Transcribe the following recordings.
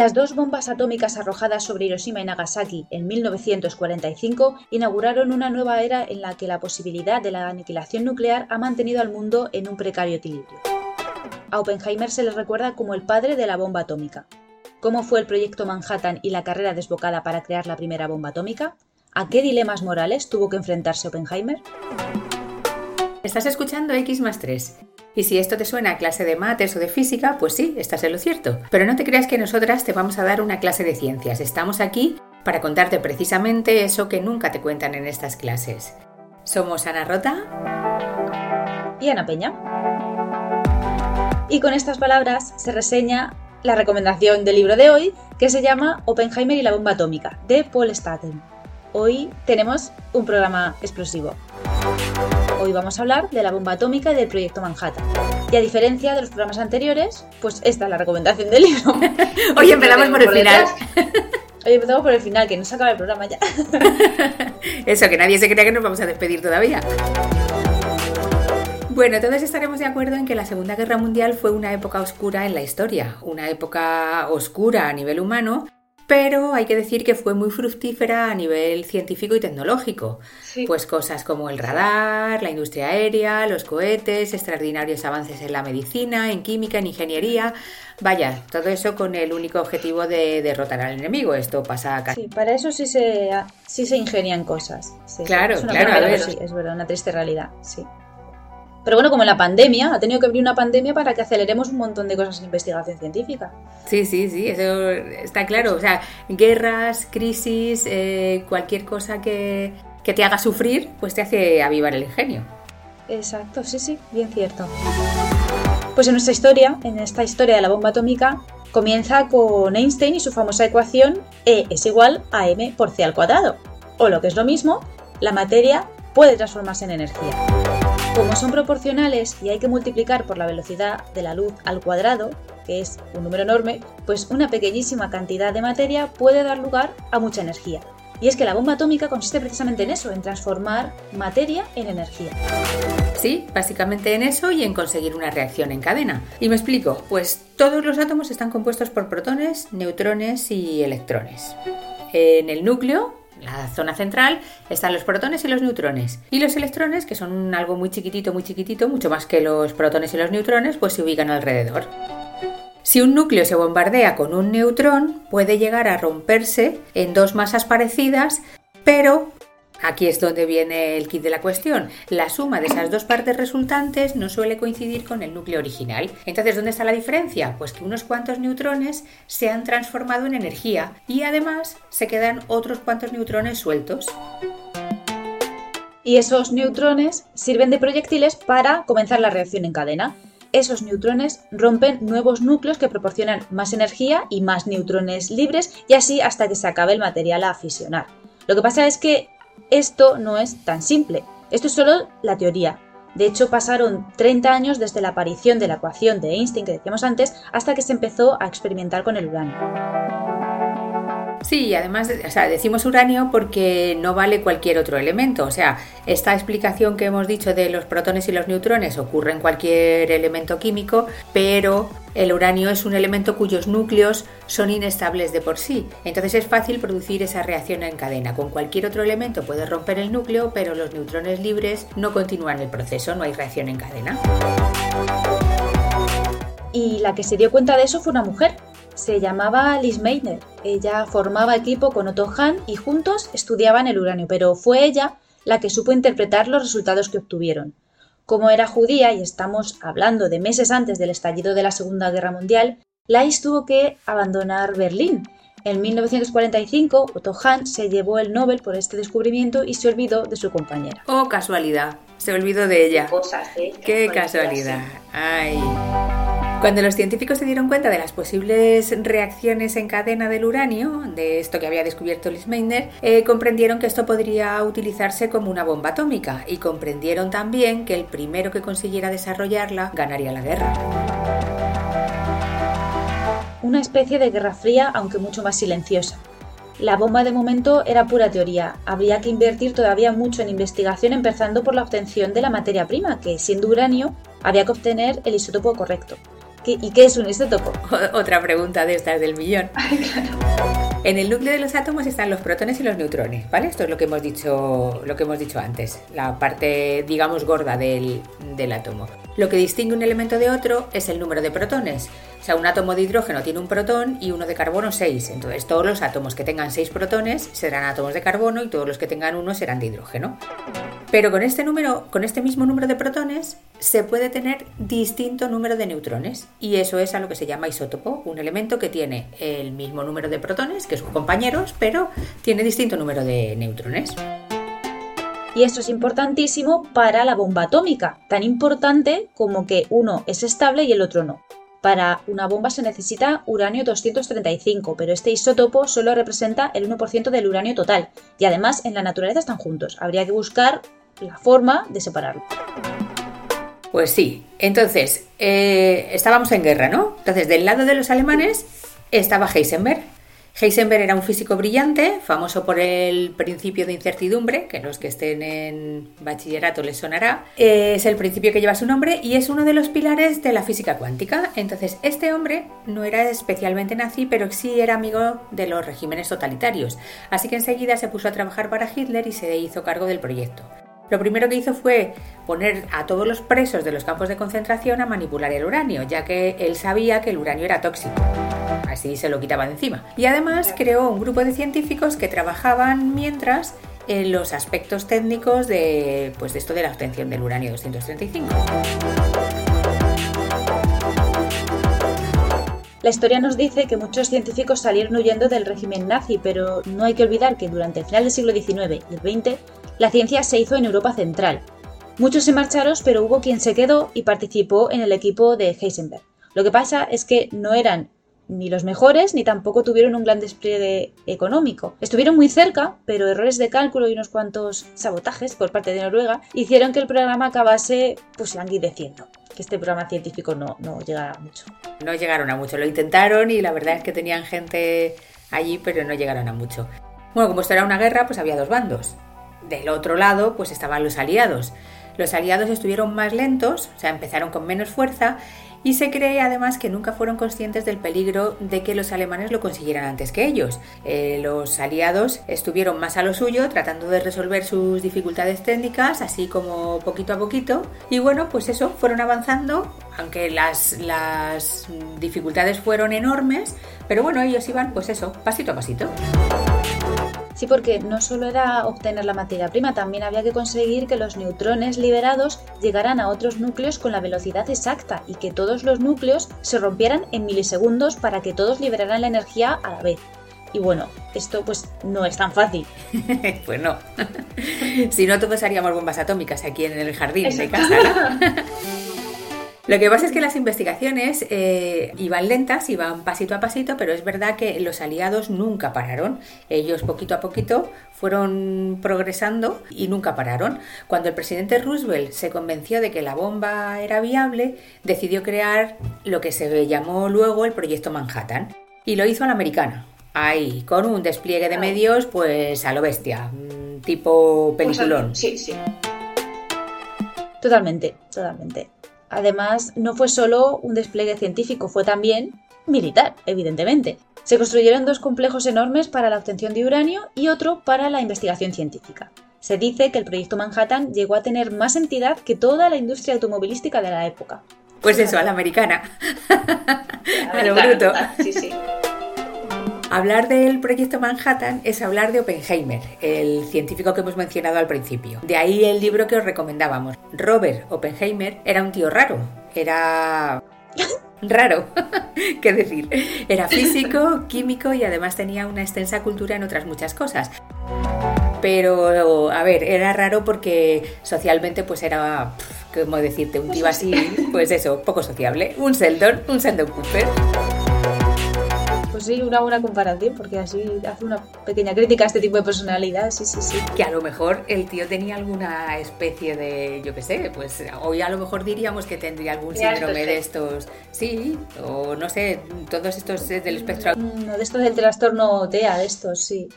Las dos bombas atómicas arrojadas sobre Hiroshima y Nagasaki en 1945 inauguraron una nueva era en la que la posibilidad de la aniquilación nuclear ha mantenido al mundo en un precario equilibrio. A Oppenheimer se le recuerda como el padre de la bomba atómica. ¿Cómo fue el proyecto Manhattan y la carrera desbocada para crear la primera bomba atómica? ¿A qué dilemas morales tuvo que enfrentarse Oppenheimer? Estás escuchando X más 3 y si esto te suena a clase de mates o de física, pues sí, estás en lo cierto. Pero no te creas que nosotras te vamos a dar una clase de ciencias. Estamos aquí para contarte precisamente eso que nunca te cuentan en estas clases. Somos Ana Rota y Ana Peña. Y con estas palabras se reseña la recomendación del libro de hoy, que se llama Oppenheimer y la bomba atómica, de Paul Staten. Hoy tenemos un programa explosivo. Hoy vamos a hablar de la bomba atómica y del proyecto Manhattan. Y a diferencia de los programas anteriores, pues esta es la recomendación del libro. Hoy empezamos por el final. Hoy empezamos por el final, que no se acaba el programa ya. Eso, que nadie se crea que nos vamos a despedir todavía. Bueno, todos estaremos de acuerdo en que la Segunda Guerra Mundial fue una época oscura en la historia, una época oscura a nivel humano, pero hay que decir que fue muy fructífera a nivel científico y tecnológico. Pues cosas como el radar, la industria aérea, los cohetes, extraordinarios avances en la medicina, en química, en ingeniería. Vaya, todo eso con el único objetivo de derrotar al enemigo. Esto pasa acá. Sí, para eso sí se, sí se ingenian cosas. claro, claro. sí, es verdad, una triste realidad, sí. Pero bueno, como en la pandemia, ha tenido que abrir una pandemia para que aceleremos un montón de cosas en investigación científica. Sí, sí, sí, eso está claro. O sea, guerras, crisis, eh, cualquier cosa que, que te haga sufrir, pues te hace avivar el ingenio. Exacto, sí, sí, bien cierto. Pues en nuestra historia, en esta historia de la bomba atómica, comienza con Einstein y su famosa ecuación E es igual a m por c al cuadrado. O lo que es lo mismo, la materia puede transformarse en energía. Como son proporcionales y hay que multiplicar por la velocidad de la luz al cuadrado, que es un número enorme, pues una pequeñísima cantidad de materia puede dar lugar a mucha energía. Y es que la bomba atómica consiste precisamente en eso, en transformar materia en energía. Sí, básicamente en eso y en conseguir una reacción en cadena. Y me explico, pues todos los átomos están compuestos por protones, neutrones y electrones. En el núcleo la zona central están los protones y los neutrones. Y los electrones, que son algo muy chiquitito, muy chiquitito, mucho más que los protones y los neutrones, pues se ubican alrededor. Si un núcleo se bombardea con un neutrón, puede llegar a romperse en dos masas parecidas, pero Aquí es donde viene el kit de la cuestión. La suma de esas dos partes resultantes no suele coincidir con el núcleo original. Entonces, ¿dónde está la diferencia? Pues que unos cuantos neutrones se han transformado en energía y además se quedan otros cuantos neutrones sueltos. Y esos neutrones sirven de proyectiles para comenzar la reacción en cadena. Esos neutrones rompen nuevos núcleos que proporcionan más energía y más neutrones libres y así hasta que se acabe el material a fisionar. Lo que pasa es que esto no es tan simple. Esto es solo la teoría. De hecho, pasaron 30 años desde la aparición de la ecuación de Einstein que decíamos antes hasta que se empezó a experimentar con el uranio. Sí, además, o sea, decimos uranio porque no vale cualquier otro elemento. O sea, esta explicación que hemos dicho de los protones y los neutrones ocurre en cualquier elemento químico, pero el uranio es un elemento cuyos núcleos son inestables de por sí. Entonces es fácil producir esa reacción en cadena. Con cualquier otro elemento puede romper el núcleo, pero los neutrones libres no continúan el proceso, no hay reacción en cadena. Y la que se dio cuenta de eso fue una mujer, se llamaba Liz Meitner. Ella formaba equipo con Otto Hahn y juntos estudiaban el uranio, pero fue ella la que supo interpretar los resultados que obtuvieron. Como era judía y estamos hablando de meses antes del estallido de la Segunda Guerra Mundial, Liz tuvo que abandonar Berlín. En 1945, Otto Hahn se llevó el Nobel por este descubrimiento y se olvidó de su compañera. Oh, casualidad. Se olvidó de ella. ¿eh? Qué casualidad. Ay. Cuando los científicos se dieron cuenta de las posibles reacciones en cadena del uranio, de esto que había descubierto Liz Meitner, eh, comprendieron que esto podría utilizarse como una bomba atómica y comprendieron también que el primero que consiguiera desarrollarla ganaría la guerra. Una especie de guerra fría, aunque mucho más silenciosa. La bomba de momento era pura teoría. Habría que invertir todavía mucho en investigación empezando por la obtención de la materia prima, que siendo uranio había que obtener el isótopo correcto ¿Y qué es un isótopo? Otra pregunta de estas del millón. En el núcleo de los átomos están los protones y los neutrones, ¿vale? Esto es lo que hemos dicho, lo que hemos dicho antes, la parte, digamos, gorda del, del átomo. Lo que distingue un elemento de otro es el número de protones. O sea, un átomo de hidrógeno tiene un protón y uno de carbono 6. Entonces, todos los átomos que tengan 6 protones serán átomos de carbono y todos los que tengan uno serán de hidrógeno. Pero con este número, con este mismo número de protones, se puede tener distinto número de neutrones. Y eso es a lo que se llama isótopo, un elemento que tiene el mismo número de protones que sus compañeros, pero tiene distinto número de neutrones. Y esto es importantísimo para la bomba atómica, tan importante como que uno es estable y el otro no. Para una bomba se necesita uranio 235, pero este isótopo solo representa el 1% del uranio total, y además en la naturaleza están juntos. Habría que buscar la forma de separarlo. Pues sí, entonces eh, estábamos en guerra, ¿no? Entonces del lado de los alemanes estaba Heisenberg, Heisenberg era un físico brillante, famoso por el principio de incertidumbre, que los que estén en bachillerato les sonará. Es el principio que lleva su nombre y es uno de los pilares de la física cuántica. Entonces, este hombre no era especialmente nazi, pero sí era amigo de los regímenes totalitarios. Así que enseguida se puso a trabajar para Hitler y se hizo cargo del proyecto. Lo primero que hizo fue poner a todos los presos de los campos de concentración a manipular el uranio, ya que él sabía que el uranio era tóxico. Así se lo quitaba de encima. Y además creó un grupo de científicos que trabajaban mientras en los aspectos técnicos de, pues, esto de la obtención del uranio 235. La historia nos dice que muchos científicos salieron huyendo del régimen nazi, pero no hay que olvidar que durante el final del siglo XIX y el XX la ciencia se hizo en Europa Central. Muchos se marcharon, pero hubo quien se quedó y participó en el equipo de Heisenberg. Lo que pasa es que no eran ni los mejores ni tampoco tuvieron un gran despliegue económico. Estuvieron muy cerca, pero errores de cálculo y unos cuantos sabotajes por parte de Noruega hicieron que el programa acabase pues languideciendo. Que este programa científico no, no llegara mucho. No llegaron a mucho, lo intentaron y la verdad es que tenían gente allí, pero no llegaron a mucho. Bueno, como esto era una guerra, pues había dos bandos. Del otro lado, pues estaban los aliados. Los aliados estuvieron más lentos, o sea, empezaron con menos fuerza y se cree además que nunca fueron conscientes del peligro de que los alemanes lo consiguieran antes que ellos. Eh, los aliados estuvieron más a lo suyo, tratando de resolver sus dificultades técnicas, así como poquito a poquito. Y bueno, pues eso, fueron avanzando, aunque las, las dificultades fueron enormes, pero bueno, ellos iban, pues eso, pasito a pasito. Sí, porque no solo era obtener la materia prima, también había que conseguir que los neutrones liberados llegaran a otros núcleos con la velocidad exacta y que todos los núcleos se rompieran en milisegundos para que todos liberaran la energía a la vez. Y bueno, esto pues no es tan fácil. pues no. si no, todos haríamos bombas atómicas aquí en el jardín de casa. Lo que pasa es que las investigaciones eh, iban lentas, iban pasito a pasito, pero es verdad que los aliados nunca pararon. Ellos poquito a poquito fueron progresando y nunca pararon. Cuando el presidente Roosevelt se convenció de que la bomba era viable, decidió crear lo que se llamó luego el Proyecto Manhattan. Y lo hizo a la americana. Ahí, con un despliegue de medios, pues a lo bestia, mm, tipo pues peliculón. sí, sí. Totalmente, totalmente. Además, no fue solo un despliegue científico, fue también militar, evidentemente. Se construyeron dos complejos enormes para la obtención de uranio y otro para la investigación científica. Se dice que el proyecto Manhattan llegó a tener más entidad que toda la industria automovilística de la época. Pues eso, a la americana. a lo bruto. Sí, sí. Hablar del proyecto Manhattan es hablar de Oppenheimer, el científico que hemos mencionado al principio. De ahí el libro que os recomendábamos. Robert Oppenheimer era un tío raro, era raro, qué decir. Era físico, químico y además tenía una extensa cultura en otras muchas cosas. Pero, a ver, era raro porque socialmente pues era, como decirte, un tío así, pues eso, poco sociable. Un Sheldon, un Sheldon Cooper. Pues sí, una buena comparación, porque así hace una pequeña crítica a este tipo de personalidad, sí, sí, sí. Que a lo mejor el tío tenía alguna especie de, yo qué sé, pues hoy a lo mejor diríamos que tendría algún síndrome de estos, sí, o no sé, todos estos del espectro. No, de estos del trastorno TEA, de estos, sí.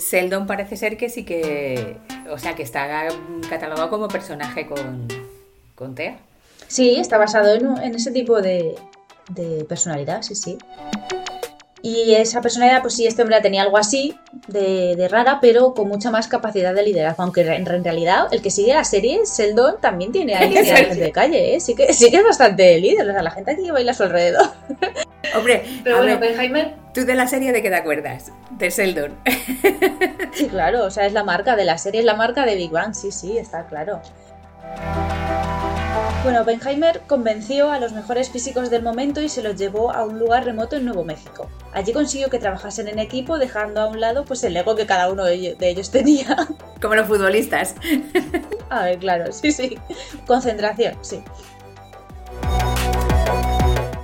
Seldon parece ser que sí que, o sea, que está catalogado como personaje con, con TEA. Sí, está basado en, en ese tipo de, de personalidad, sí, sí. Y esa personalidad, pues sí, este hombre tenía algo así de, rara, pero con mucha más capacidad de liderazgo. Aunque en, realidad el que sigue la serie, Sheldon, también tiene ahí de calle, ¿eh? Sí que, sí que es bastante líder. O sea, la gente aquí baila a su alrededor. Hombre, pero bueno, Benheimer. ¿Tú de la serie de qué te acuerdas? De Sheldon. Sí, claro, o sea, es la marca de la serie, es la marca de Big Bang, sí, sí, está claro. Bueno, Benheimer convenció a los mejores físicos del momento y se los llevó a un lugar remoto en Nuevo México. Allí consiguió que trabajasen en equipo, dejando a un lado pues el ego que cada uno de ellos, tenía. Como los futbolistas. A ver, claro, sí, sí. Concentración, sí.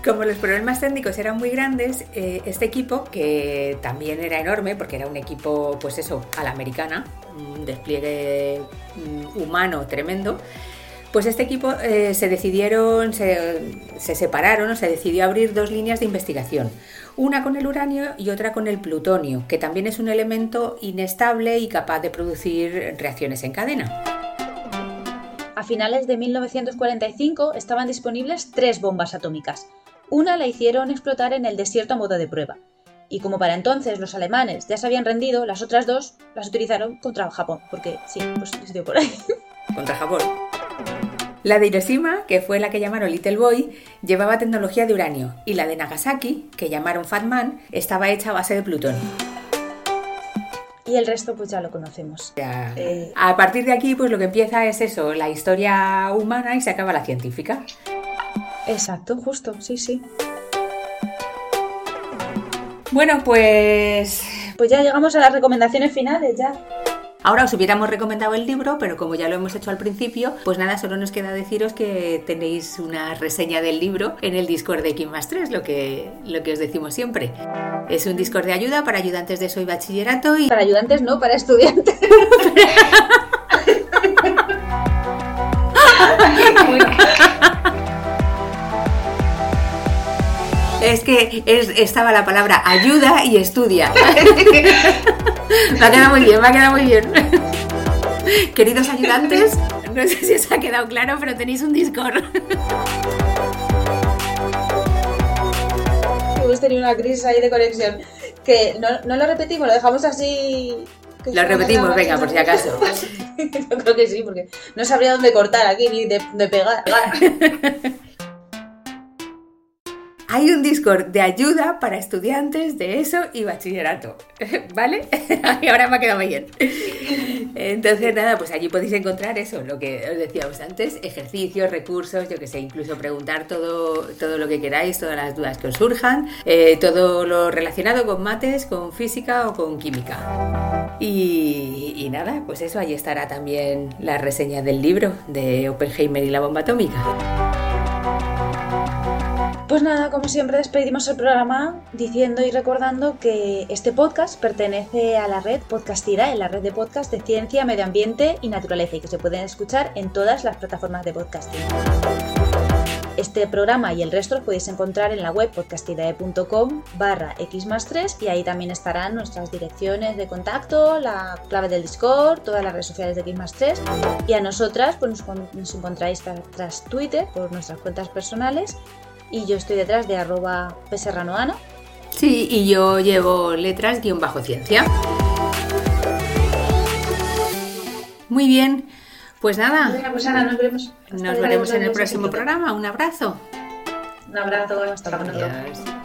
Como los problemas técnicos eran muy grandes, eh, este equipo, que también era enorme, porque era un equipo, pues eso, a la americana, un despliegue mm, humano tremendo, pues este equipo eh, se decidieron, se, separaron o se decidió abrir dos líneas de investigación, una con el uranio y otra con el plutonio, que también es un elemento inestable y capaz de producir reacciones en cadena. A finales de 1945 estaban disponibles tres bombas atómicas. Una la hicieron explotar en el desierto a modo de prueba. Y como para entonces los alemanes ya se habían rendido, las otras dos las utilizaron contra Japón, porque sí, pues les dio por ahí. Contra Japón. La de Hiroshima, que fue la que llamaron Little Boy, llevaba tecnología de uranio y la de Nagasaki, que llamaron Fat Man, estaba hecha a base de plutonio. Y el resto pues ya lo conocemos. Eh, a partir de aquí pues lo que empieza es eso, la historia humana y se acaba la científica. Exacto, justo, sí, sí. Bueno, pues... Pues ya llegamos a las recomendaciones finales, ya. Ahora os hubiéramos recomendado el libro, pero como ya lo hemos hecho al principio, pues nada, solo nos queda deciros que tenéis una reseña del libro en el Discord de X más 3, lo que, lo que os decimos siempre. Es un Discord de ayuda para ayudantes de Soy Bachillerato y... Para ayudantes no, para estudiantes. Es que estaba la palabra ayuda y estudia. me ha quedado muy bien, me ha quedado muy bien. Queridos ayudantes, no sé si os ha quedado claro, pero tenéis un Discord. Hemos tenido una crisis ahí de conexión. Que no, lo repetimos, lo dejamos así lo repetimos, venga, por si acaso. Yo creo que sí, porque no sabría dónde cortar aquí ni de, de pegar. Hay un Discord de ayuda para estudiantes de eso y bachillerato, ¿vale? y ahora me ha quedado bien. Entonces, nada, pues allí podéis encontrar eso, lo que os decíamos antes, ejercicios, recursos, yo que sé, incluso preguntar todo, todo lo que queráis, todas las dudas que os surjan, eh, todo lo relacionado con mates, con física o con química. Y, y nada, pues eso, ahí estará también la reseña del libro de Oppenheimer y la bomba atómica. Pues nada, como siempre despedimos el programa diciendo y recordando que este podcast pertenece a la red Podcastira, en la red de podcast de ciencia, medio ambiente y naturaleza y que se pueden escuchar en todas las plataformas de podcasting. Este programa y el resto los podéis encontrar en la web podcastidae.com barra x 3 y ahí también estarán nuestras direcciones de contacto, la clave del Discord, todas las redes sociales de x 3 y a nosotras pues nos, encontráis tras Twitter por nuestras cuentas personales y yo estoy detrás de arroba peserranoano. Sí, y yo llevo letras guion bajo ciencia. Muy bien, pues nada. pues Ana, nos veremos. Nos veremos en el próximo programa. Un abrazo. Un abrazo, hasta pronto.